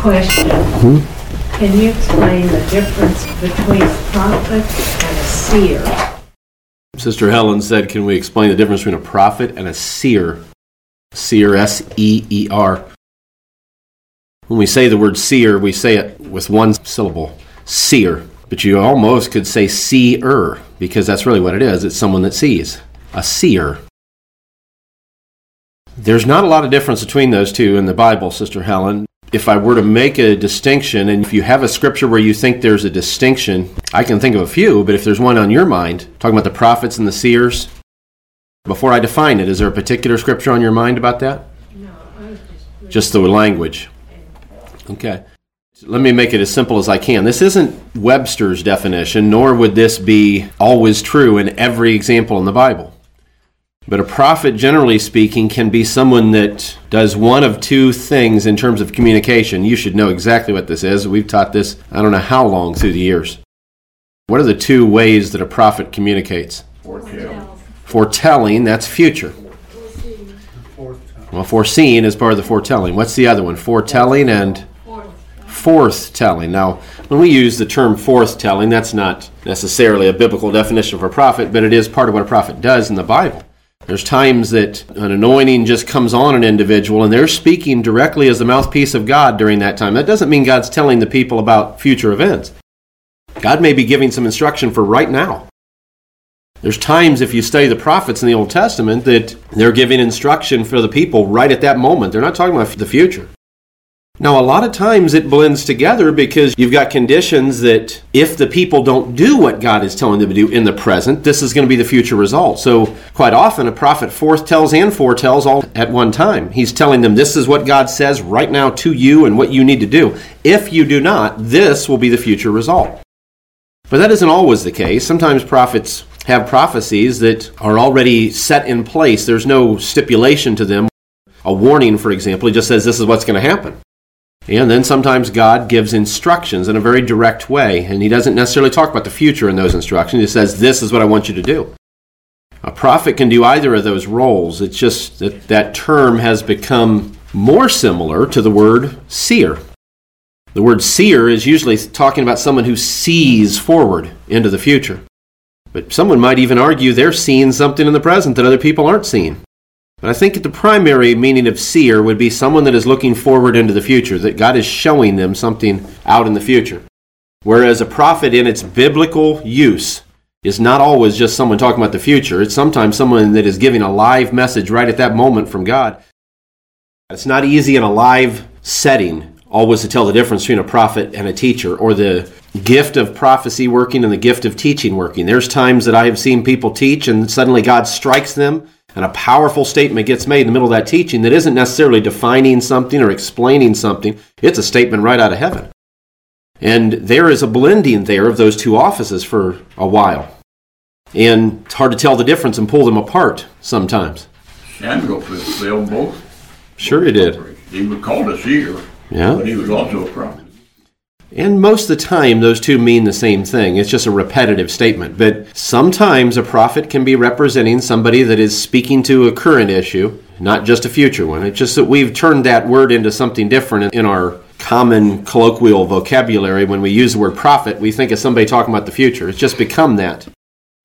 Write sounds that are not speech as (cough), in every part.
Question. Hmm? Can you explain the difference between a prophet and a seer? Sister Helen said, Can we explain the difference between a prophet and a seer? Seer, S E E R. When we say the word seer, we say it with one syllable seer. But you almost could say seer, because that's really what it is. It's someone that sees. A seer. There's not a lot of difference between those two in the Bible, Sister Helen. If I were to make a distinction, and if you have a scripture where you think there's a distinction, I can think of a few, but if there's one on your mind, talking about the prophets and the seers, before I define it, is there a particular scripture on your mind about that? No, I just. Just the language. Okay. Let me make it as simple as I can. This isn't Webster's definition, nor would this be always true in every example in the Bible. But a prophet, generally speaking, can be someone that does one of two things in terms of communication. You should know exactly what this is. We've taught this, I don't know how long through the years. What are the two ways that a prophet communicates? Foretelling, that's future. Well, foreseeing is part of the foretelling. What's the other one? Foretelling and forthtelling. Now, when we use the term forthtelling, that's not necessarily a biblical definition for a prophet, but it is part of what a prophet does in the Bible. There's times that an anointing just comes on an individual and they're speaking directly as the mouthpiece of God during that time. That doesn't mean God's telling the people about future events. God may be giving some instruction for right now. There's times, if you study the prophets in the Old Testament, that they're giving instruction for the people right at that moment. They're not talking about the future. Now, a lot of times it blends together because you've got conditions that if the people don't do what God is telling them to do in the present, this is going to be the future result. So, quite often, a prophet forthtells and foretells all at one time. He's telling them, This is what God says right now to you and what you need to do. If you do not, this will be the future result. But that isn't always the case. Sometimes prophets have prophecies that are already set in place, there's no stipulation to them. A warning, for example, he just says, This is what's going to happen. And then sometimes God gives instructions in a very direct way, and He doesn't necessarily talk about the future in those instructions. He says, This is what I want you to do. A prophet can do either of those roles. It's just that that term has become more similar to the word seer. The word seer is usually talking about someone who sees forward into the future. But someone might even argue they're seeing something in the present that other people aren't seeing. But I think that the primary meaning of seer would be someone that is looking forward into the future, that God is showing them something out in the future. Whereas a prophet, in its biblical use, is not always just someone talking about the future. It's sometimes someone that is giving a live message right at that moment from God. It's not easy in a live setting always to tell the difference between a prophet and a teacher, or the gift of prophecy working and the gift of teaching working. There's times that I have seen people teach and suddenly God strikes them and a powerful statement gets made in the middle of that teaching that isn't necessarily defining something or explaining something. It's a statement right out of heaven. And there is a blending there of those two offices for a while. And it's hard to tell the difference and pull them apart sometimes. Samuel fulfilled both. Sure, he did. He was called a seer, Yeah. but he was also a prophet. And most of the time, those two mean the same thing. It's just a repetitive statement. But sometimes a prophet can be representing somebody that is speaking to a current issue, not just a future one. It's just that we've turned that word into something different in our common colloquial vocabulary. When we use the word prophet, we think of somebody talking about the future. It's just become that.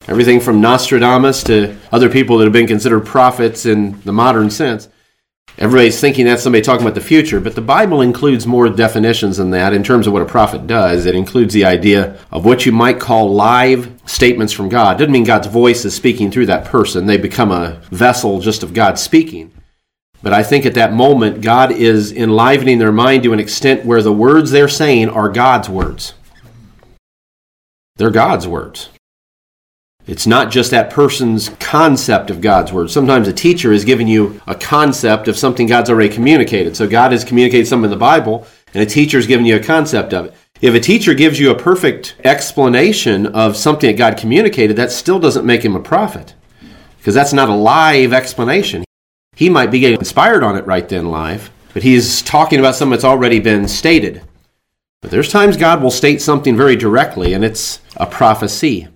Everything from Nostradamus to other people that have been considered prophets in the modern sense. Everybody's thinking that's somebody talking about the future, but the Bible includes more definitions than that in terms of what a prophet does. It includes the idea of what you might call live statements from God. Doesn't mean God's voice is speaking through that person, they become a vessel just of God speaking. But I think at that moment, God is enlivening their mind to an extent where the words they're saying are God's words. They're God's words. It's not just that person's concept of God's word. Sometimes a teacher is giving you a concept of something God's already communicated. So God has communicated something in the Bible, and a teacher is giving you a concept of it. If a teacher gives you a perfect explanation of something that God communicated, that still doesn't make him a prophet. Because that's not a live explanation. He might be getting inspired on it right then live, but he's talking about something that's already been stated. But there's times God will state something very directly, and it's a prophecy.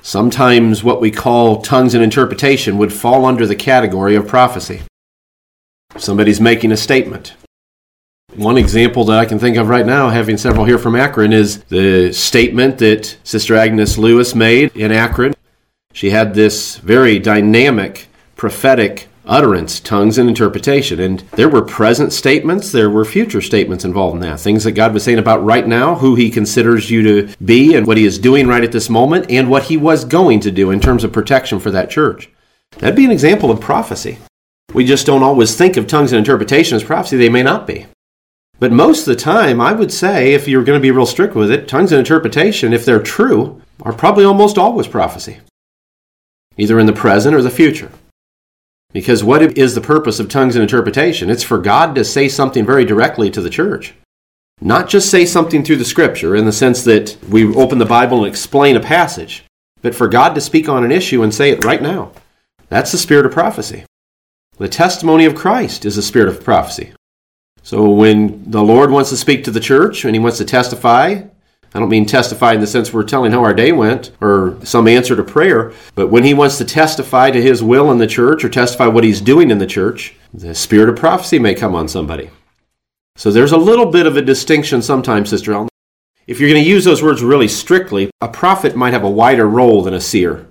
Sometimes what we call tongues and interpretation would fall under the category of prophecy. Somebody's making a statement. One example that I can think of right now, having several here from Akron, is the statement that Sister Agnes Lewis made in Akron. She had this very dynamic prophetic utterance, tongues, and interpretation. And there were present statements, there were future statements involved in that. Things that God was saying about right now, who He considers you to be, and what He is doing right at this moment, and what He was going to do in terms of protection for that church. That'd be an example of prophecy. We just don't always think of tongues and interpretation as prophecy. They may not be. But most of the time, I would say, if you're going to be real strict with it, tongues and interpretation, if they're true, are probably almost always prophecy, either in the present or the future. Because what is the purpose of tongues and interpretation? It's for God to say something very directly to the church. Not just say something through the scripture in the sense that we open the Bible and explain a passage, but for God to speak on an issue and say it right now. That's the spirit of prophecy. The testimony of Christ is the spirit of prophecy. So when the Lord wants to speak to the church and he wants to testify, I don't mean testify in the sense we're telling how our day went or some answer to prayer, but when he wants to testify to his will in the church or testify what he's doing in the church, the spirit of prophecy may come on somebody. So there's a little bit of a distinction sometimes, Sister Ellen. If you're going to use those words really strictly, a prophet might have a wider role than a seer.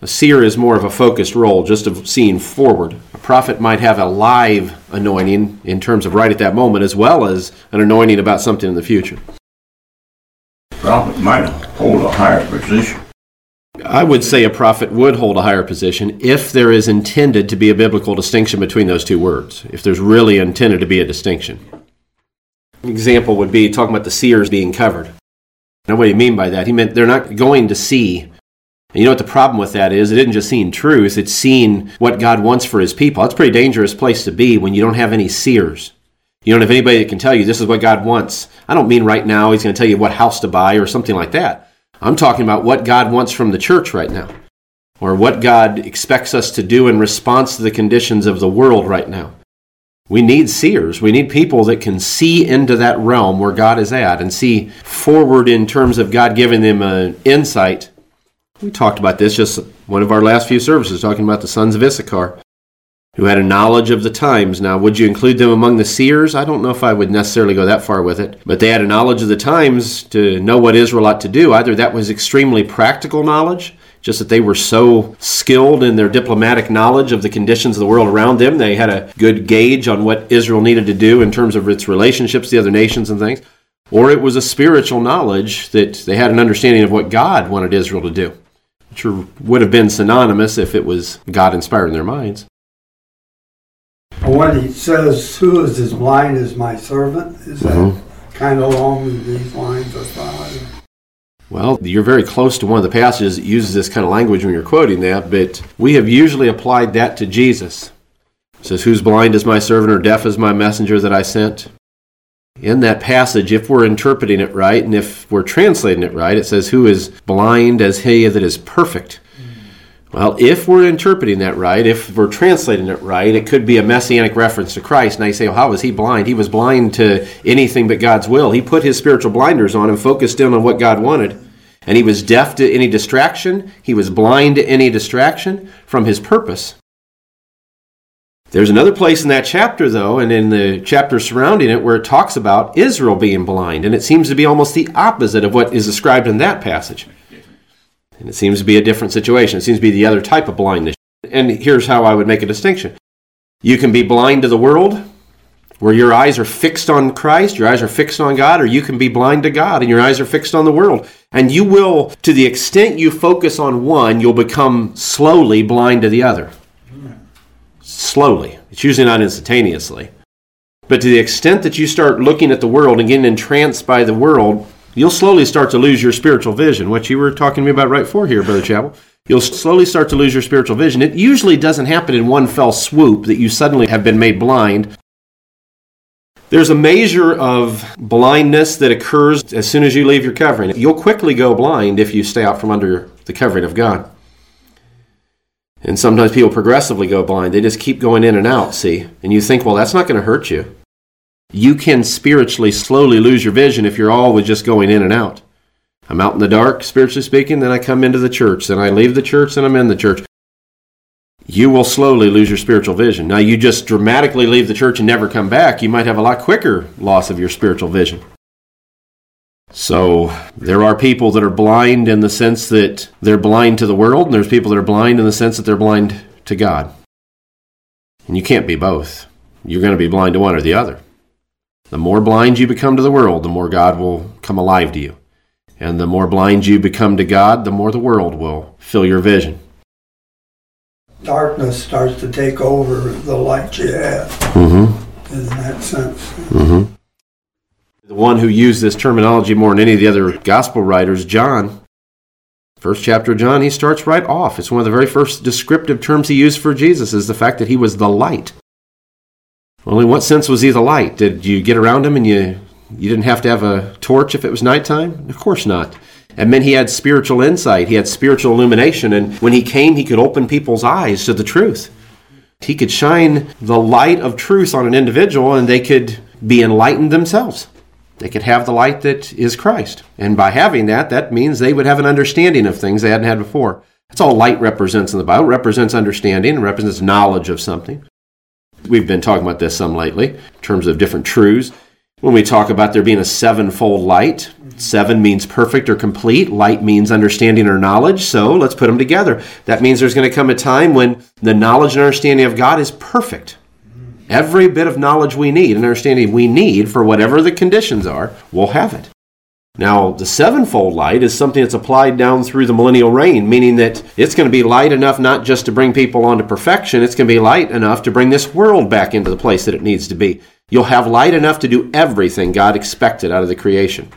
A seer is more of a focused role, just of seeing forward. A prophet might have a live anointing in terms of right at that moment, as well as an anointing about something in the future. Prophet might hold a higher position. I would say a prophet would hold a higher position if there is intended to be a biblical distinction between those two words, if there's really intended to be a distinction. An example would be talking about the seers being covered. Now, what do you mean by that? He meant they're not going to see. And you know what the problem with that is? It isn't just seeing truth, it's seeing what God wants for his people. That's a pretty dangerous place to be when you don't have any seers. You don't have anybody that can tell you this is what God wants. I don't mean right now he's going to tell you what house to buy or something like that. I'm talking about what God wants from the church right now, or what God expects us to do in response to the conditions of the world right now. We need seers. We need people that can see into that realm where God is at and see forward in terms of God giving them an insight. We talked about this just one of our last few services, talking about the sons of Issachar who had a knowledge of the times. Now, would you include them among the seers? I don't know if I would necessarily go that far with it, but they had a knowledge of the times to know what Israel ought to do. Either that was extremely practical knowledge, just that they were so skilled in their diplomatic knowledge of the conditions of the world around them, they had a good gauge on what Israel needed to do in terms of its relationships to the other nations and things. Or it was a spiritual knowledge that they had an understanding of what God wanted Israel to do, which would have been synonymous if it was God inspired in their minds. When he says, "Who is as blind as my servant?" Is that Mhm. kind of along these lines? I thought. Well, you're very close to one of the passages that uses this kind of language when you're quoting that, but we have usually applied that to Jesus. It says, Who's blind is my servant or deaf is my messenger that I sent? In that passage, if we're interpreting it right and if we're translating it right, it says, Who is blind as he that is perfect? Well, if we're interpreting that right, if we're translating it right, it could be a messianic reference to Christ. Now you say, well, how was he blind? He was blind to anything but God's will. He put his spiritual blinders on and focused in on what God wanted. And he was deaf to any distraction. He was blind to any distraction from his purpose. There's another place in that chapter, though, and in the chapter surrounding it, where it talks about Israel being blind. And it seems to be almost the opposite of what is described in that passage. And it seems to be a different situation. It seems to be the other type of blindness. And here's how I would make a distinction you can be blind to the world, where your eyes are fixed on Christ, your eyes are fixed on God, or you can be blind to God and your eyes are fixed on the world. And you will, to the extent you focus on one, you'll become slowly blind to the other. Slowly. It's usually not instantaneously. But to the extent that you start looking at the world and getting entranced by the world, you'll slowly start to lose your spiritual vision. What you were talking to me about right before here, Brother Chapel. You'll slowly start to lose your spiritual vision. It usually doesn't happen in one fell swoop that you suddenly have been made blind. There's a measure of blindness that occurs as soon as you leave your covering. You'll quickly go blind if you stay out from under the covering of God. And sometimes people progressively go blind. They just keep going in and out, see? And you think, well, that's not going to hurt you. You can spiritually slowly lose your vision if you're always just going in and out. I'm out in the dark, spiritually speaking, then I come into the church, then I leave the church, then I'm in the church. you will slowly lose your spiritual vision. Now, you just dramatically leave the church and never come back, you might have a lot quicker loss of your spiritual vision. So, there are people that are blind in the sense that they're blind to the world, and there's people that are blind in the sense that they're blind to God. And you can't be both. You're going to be blind to one or the other. The more blind you become to the world, the more God will come alive to you. And the more blind you become to God, the more the world will fill your vision. Darkness starts to take over the light you have Mm-hmm. in that sense. Mm-hmm. The one who used this terminology more than any of the other gospel writers, John, first chapter of John, he starts right off. It's one of the very first descriptive terms he used for Jesus is the fact that he was the light. Well, in what sense was he the light? Did you get around him and you you didn't have to have a torch if it was nighttime? Of course not. And then he had spiritual insight, he had spiritual illumination, and when he came, he could open people's eyes to the truth. He could shine the light of truth on an individual and they could be enlightened themselves. They could have the light that is Christ. And by having that, that means they would have an understanding of things they hadn't had before. That's all light represents in the Bible. It represents understanding, it represents knowledge of something. We've been talking about this some lately in terms of different truths. When we talk about there being a sevenfold light, seven means perfect or complete, light means understanding or knowledge. So let's put them together. That means there's going to come a time when the knowledge and understanding of God is perfect. Every bit of knowledge we need and understanding we need for whatever the conditions are, we'll have it. Now, the sevenfold light is something that's applied down through the millennial reign, meaning that it's going to be light enough not just to bring people onto perfection, it's going to be light enough to bring this world back into the place that it needs to be. You'll have light enough to do everything God expected out of the creation.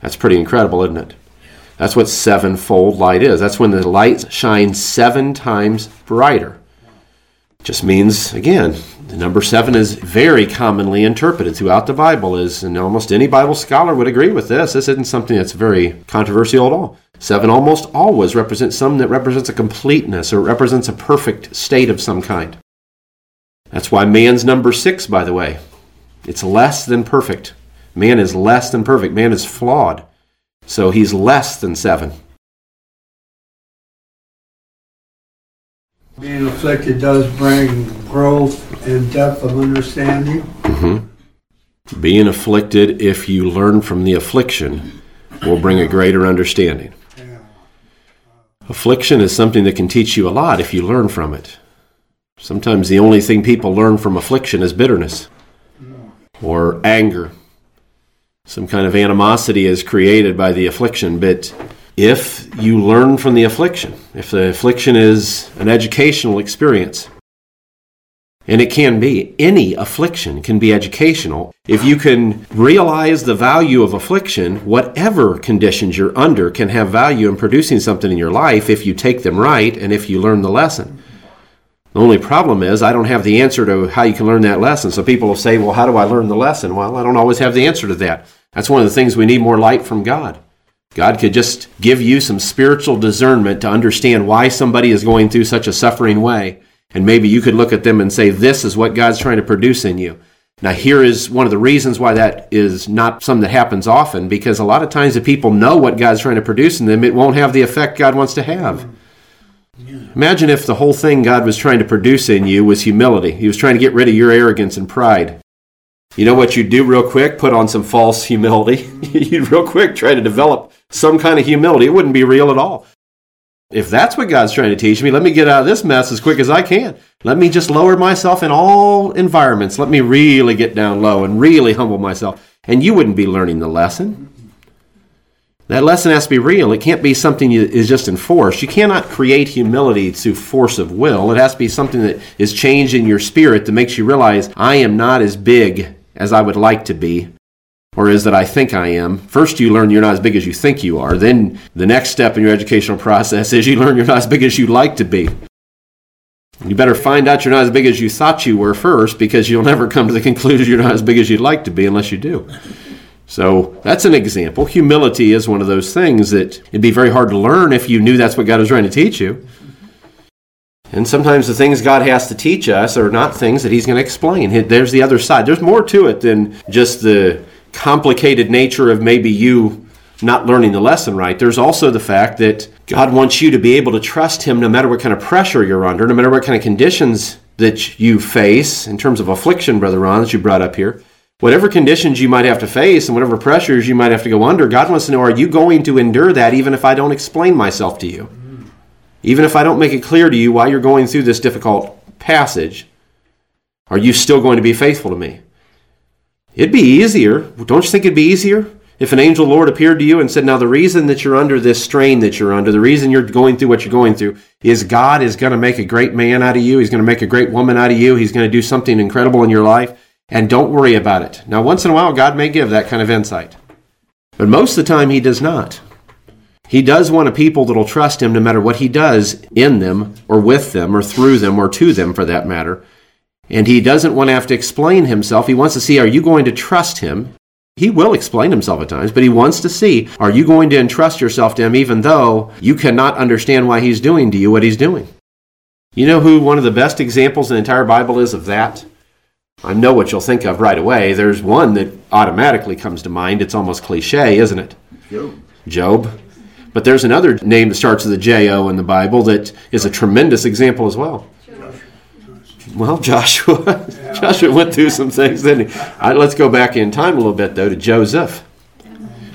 That's pretty incredible, isn't it? That's what sevenfold light is. That's when the light shines seven times brighter. Just means, again, the number seven is very commonly interpreted throughout the Bible, is, and almost any Bible scholar would agree with this. This isn't something that's very controversial at all. Seven almost always represents something that represents a completeness or represents a perfect state of some kind. That's why man's number six, by the way. It's less than perfect. Man is less than perfect. Man is flawed. So he's less than seven. Being afflicted does bring growth and depth of understanding. Mm-hmm. Being afflicted, if you learn from the affliction, will bring a greater understanding. Yeah. Affliction is something that can teach you a lot if you learn from it. Sometimes the only thing people learn from affliction is bitterness or anger. Some kind of animosity is created by the affliction, but if you learn from the affliction, if the affliction is an educational experience, and it can be, any affliction can be educational. If you can realize the value of affliction, whatever conditions you're under can have value in producing something in your life if you take them right and if you learn the lesson. The only problem is, I don't have the answer to how you can learn that lesson. So people will say, Well, how do I learn the lesson? Well, I don't always have the answer to that. That's one of the things we need more light from God. God could just give you some spiritual discernment to understand why somebody is going through such a suffering way. And maybe you could look at them and say, This is what God's trying to produce in you. Now, here is one of the reasons why that is not something that happens often, because a lot of times if people know what God's trying to produce in them, it won't have the effect God wants to have. Imagine if the whole thing God was trying to produce in you was humility. He was trying to get rid of your arrogance and pride. You know what you'd do real quick? Put on some false humility. (laughs) you'd real quick try to develop some kind of humility. It wouldn't be real at all. If that's what God's trying to teach me, let me get out of this mess as quick as I can. Let me just lower myself in all environments. Let me really get down low and really humble myself. And you wouldn't be learning the lesson. That lesson has to be real. It can't be something that is just enforced. You cannot create humility through force of will. It has to be something that is changed in your spirit that makes you realize I am not as big as I would like to be or is that I think I am. First, you learn you're not as big as you think you are. Then, the next step in your educational process is you learn you're not as big as you'd like to be. You better find out you're not as big as you thought you were first because you'll never come to the conclusion you're not as big as you'd like to be unless you do. So that's an example. Humility is one of those things that it'd be very hard to learn if you knew that's what God was trying to teach you. And sometimes the things God has to teach us are not things that He's going to explain. There's the other side. There's more to it than just the complicated nature of maybe you not learning the lesson right. There's also the fact that God wants you to be able to trust Him no matter what kind of pressure you're under, no matter what kind of conditions that you face in terms of affliction, Brother Ron, that you brought up here. Whatever conditions you might have to face and whatever pressures you might have to go under, God wants to know are you going to endure that even if I don't explain myself to you? Even if I don't make it clear to you why you're going through this difficult passage, are you still going to be faithful to me? It'd be easier. Don't you think it'd be easier if an angel Lord appeared to you and said, Now, the reason that you're under this strain that you're under, the reason you're going through what you're going through, is God is going to make a great man out of you. He's going to make a great woman out of you. He's going to do something incredible in your life. And don't worry about it. Now, once in a while, God may give that kind of insight. But most of the time, He does not. He does want a people that'll trust Him no matter what He does in them, or with them, or through them, or to them for that matter. And He doesn't want to have to explain Himself. He wants to see, are you going to trust Him? He will explain himself at times, but he wants to see are you going to entrust yourself to him even though you cannot understand why he's doing to you what he's doing? You know who one of the best examples in the entire Bible is of that? I know what you'll think of right away. There's one that automatically comes to mind. It's almost cliche, isn't it? Job. Job. But there's another name that starts with a J O in the Bible that is a tremendous example as well. Well, (laughs) Joshua, Joshua went through some things, didn't he? Right, let's go back in time a little bit, though, to Joseph.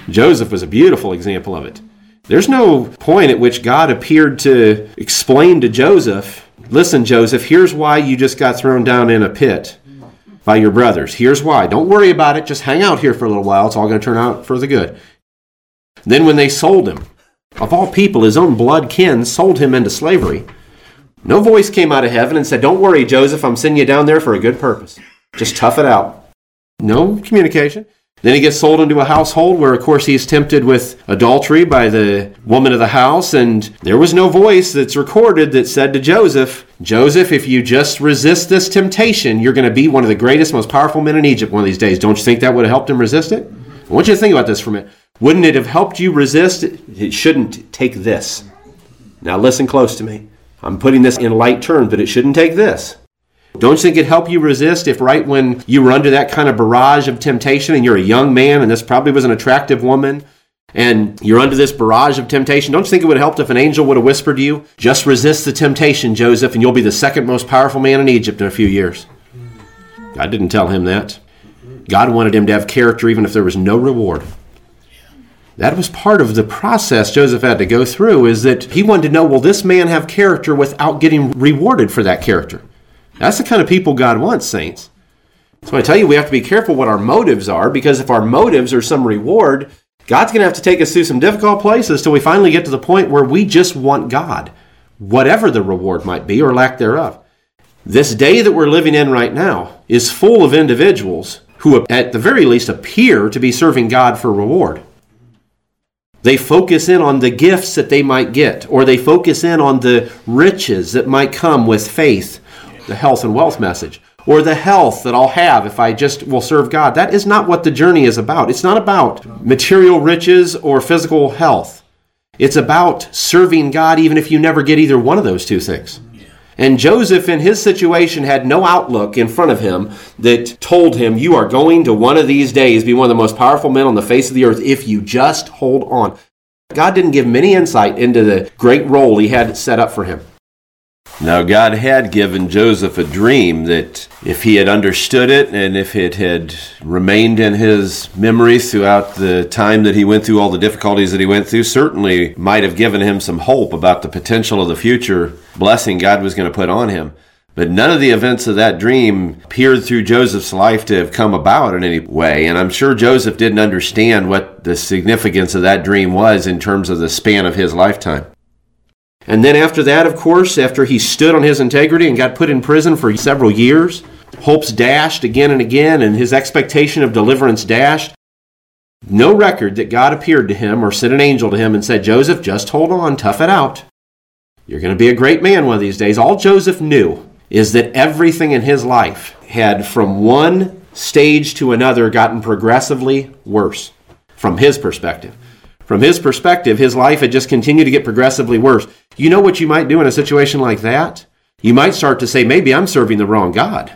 Joseph was a beautiful example of it. There's no point at which God appeared to explain to Joseph, listen, Joseph, here's why you just got thrown down in a pit by your brothers. Here's why. Don't worry about it. Just hang out here for a little while. It's all going to turn out for the good. Then, when they sold him, of all people, his own blood kin sold him into slavery. No voice came out of heaven and said, Don't worry, Joseph, I'm sending you down there for a good purpose. Just tough it out. No communication. Then he gets sold into a household where, of course, he's tempted with adultery by the woman of the house, and there was no voice that's recorded that said to Joseph, Joseph, if you just resist this temptation, you're going to be one of the greatest, most powerful men in Egypt one of these days. Don't you think that would have helped him resist it? I want you to think about this for a minute. Wouldn't it have helped you resist it? It shouldn't take this. Now, listen close to me. I'm putting this in light terms, but it shouldn't take this. Don't you think it'd help you resist if right when you were under that kind of barrage of temptation and you're a young man and this probably was an attractive woman and you're under this barrage of temptation, don't you think it would have helped if an angel would have whispered to you, just resist the temptation, Joseph, and you'll be the second most powerful man in Egypt in a few years? God didn't tell him that. God wanted him to have character even if there was no reward. That was part of the process Joseph had to go through is that he wanted to know, will this man have character without getting rewarded for that character? That's the kind of people God wants, saints. So I tell you, we have to be careful what our motives are because if our motives are some reward, God's going to have to take us through some difficult places till we finally get to the point where we just want God, whatever the reward might be or lack thereof. This day that we're living in right now is full of individuals who, at the very least, appear to be serving God for reward. They focus in on the gifts that they might get, or they focus in on the riches that might come with faith, the health and wealth message, or the health that I'll have if I just will serve God. That is not what the journey is about. It's not about material riches or physical health. It's about serving God even if you never get either one of those two things. And Joseph, in his situation, had no outlook in front of him that told him, You are going to one of these days be one of the most powerful men on the face of the earth if you just hold on. God didn't give him any insight into the great role he had set up for him. Now, God had given Joseph a dream that if he had understood it and if it had remained in his memory throughout the time that he went through all the difficulties that he went through, certainly might have given him some hope about the potential of the future blessing God was going to put on him. But none of the events of that dream appeared through Joseph's life to have come about in any way. And I'm sure Joseph didn't understand what the significance of that dream was in terms of the span of his lifetime. And then after that, of course, after he stood on his integrity and got put in prison for several years, hopes dashed again and again, and his expectation of deliverance dashed. No record that God appeared to him or sent an angel to him and said, Joseph, just hold on, tough it out. You're going to be a great man one of these days. All Joseph knew is that everything in his life had, from one stage to another, gotten progressively worse from his perspective. From his perspective, his life had just continued to get progressively worse. You know what you might do in a situation like that? You might start to say, maybe I'm serving the wrong God.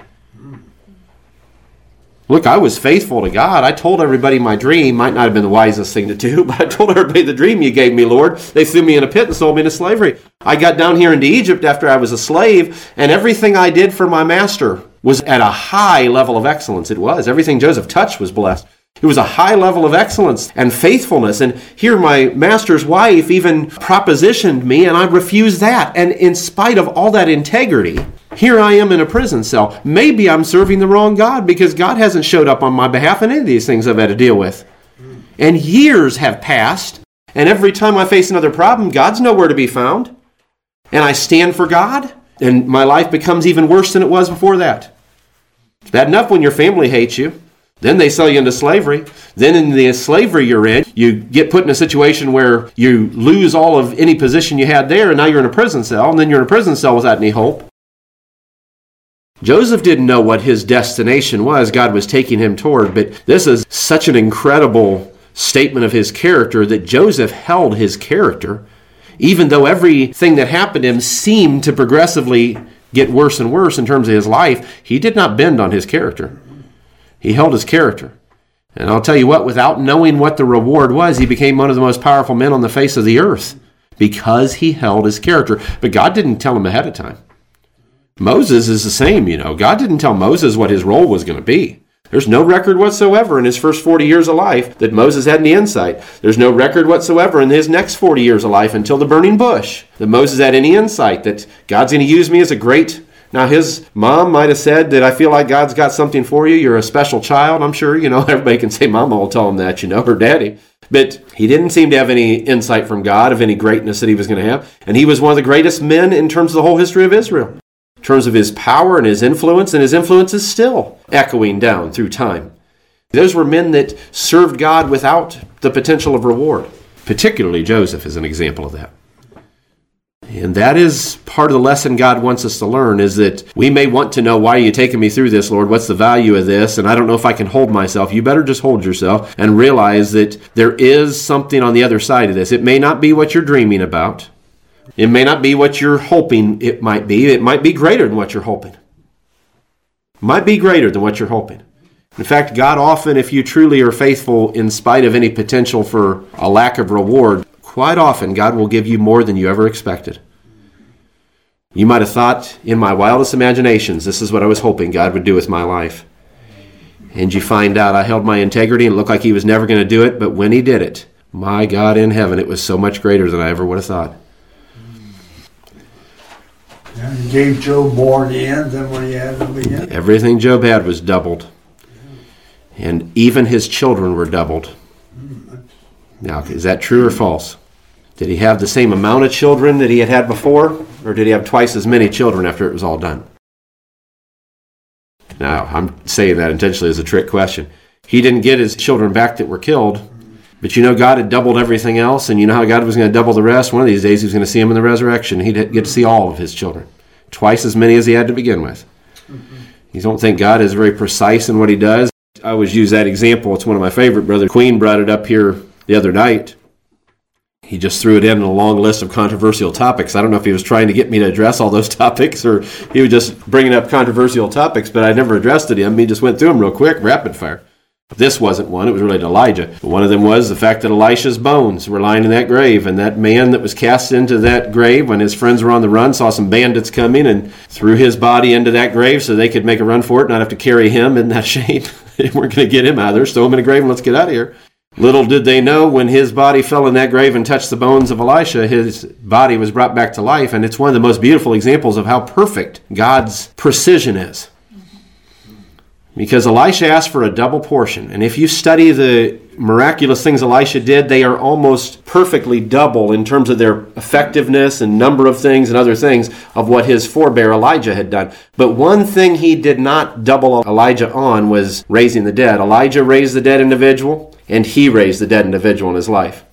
Look, I was faithful to God. I told everybody my dream. Might not have been the wisest thing to do, (laughs) but I told everybody the dream you gave me, Lord. They threw me in a pit and sold me into slavery. I got down here into Egypt after I was a slave, and everything I did for my master was at a high level of excellence. It was. Everything Joseph touched was blessed. It was a high level of excellence and faithfulness. And here, my master's wife even propositioned me, and I refused that. And in spite of all that integrity, here I am in a prison cell. Maybe I'm serving the wrong God because God hasn't showed up on my behalf in any of these things I've had to deal with. And years have passed, and every time I face another problem, God's nowhere to be found. And I stand for God, and my life becomes even worse than it was before that. It's bad enough when your family hates you. Then they sell you into slavery. Then in the slavery you're in, you get put in a situation where you lose all of any position you had there, and now you're in a prison cell, and then you're in a prison cell without any hope. Joseph didn't know what his destination was, God was taking him toward, but this is such an incredible statement of his character that Joseph held his character, even though everything that happened to him seemed to progressively get worse and worse in terms of his life, he did not bend on his character. He held his character. And I'll tell you what, without knowing what the reward was, he became one of the most powerful men on the face of the earth because he held his character. But God didn't tell him ahead of time. Moses is the same, you know. God didn't tell Moses what his role was going to be. There's no record whatsoever in his first 40 years of life that Moses had any insight. There's no record whatsoever in his next 40 years of life until the burning bush that Moses had any insight that God's going to use me as a great. Now, his mom might have said that I feel like God's got something for you. You're a special child. I'm sure, you know, (laughs) everybody can say mama will tell him that, you know, or daddy. But he didn't seem to have any insight from God of any greatness that he was going to have. And he was one of the greatest men in terms of the whole history of Israel in terms of his power and his influence, and his influence is still echoing down through time. Those were men that served God without the potential of reward. Particularly Joseph is an example of that. And that is part of the lesson God wants us to learn is that we may want to know why are you taking me through this, Lord? What's the value of this? And I don't know if I can hold myself. You better just hold yourself and realize that there is something on the other side of this. It may not be what you're dreaming about. It may not be what you're hoping it might be. It might be greater than what you're hoping. It might be greater than what you're hoping. In fact, God often, if you truly are faithful in spite of any potential for a lack of reward, quite often God will give you more than you ever expected. You might have thought, in my wildest imaginations, this is what I was hoping God would do with my life. And you find out I held my integrity and it looked like He was never going to do it, but when He did it, my God in heaven, it was so much greater than I ever would have thought. And he gave Job more in the end than what he had in the beginning. Everything Job had was doubled. And even his children were doubled. Hmm. Now, is that true or false? Did he have the same amount of children that he had had before? Or did he have twice as many children after it was all done? Now, I'm saying that intentionally as a trick question. He didn't get his children back that were killed, but you know God had doubled everything else, and you know how God was going to double the rest? One of these days he was going to see him in the resurrection. He'd get to see all of his children, twice as many as he had to begin with. You don't think God is very precise in what he does? I always use that example. It's one of my favorite. Brother Queen brought it up here the other night. He just threw it in a long list of controversial topics. I don't know if he was trying to get me to address all those (laughs) topics or he was just bringing up controversial topics, but I never addressed it him. He just went through them real quick, rapid fire. This wasn't one, it was related to Elijah. But one of them was the fact that Elisha's bones were lying in that grave, and that man that was cast into that grave when his friends were on the run saw some bandits coming and threw his body into that grave so they could make a run for it, not have to carry him. Isn't that (laughs) shame? weren't going to get him out of there, throw him in a grave and let's get out of here. Little did they know when his body fell in that grave and touched the bones of Elisha, his body was brought back to life. And it's one of the most beautiful examples of how perfect God's precision is. Because Elisha asked for a double portion. And if you study the miraculous things Elisha did, they are almost perfectly double in terms of their effectiveness and number of things and other things of what his forebear Elijah had done. But one thing he did not double Elijah on was raising the dead. Elijah raised the dead individual, and he raised the dead individual in his life.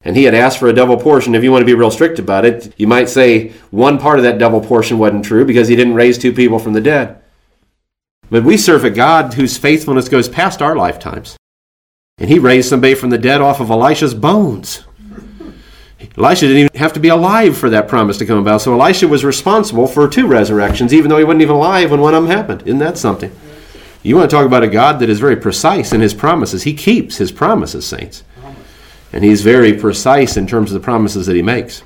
And he had asked for a double portion. If you want to be real strict about it, you might say one part of that double portion wasn't true because he didn't raise two people from the dead. But we serve a God whose faithfulness goes past our lifetimes. And he raised somebody from the dead off of Elisha's bones. Elisha didn't even have to be alive for that promise to come about. So Elisha was responsible for two resurrections, even though he wasn't even alive when one of them happened. Isn't that something? You want to talk about a God that is very precise in his promises. He keeps his promises, saints. And he's very precise in terms of the promises that he makes.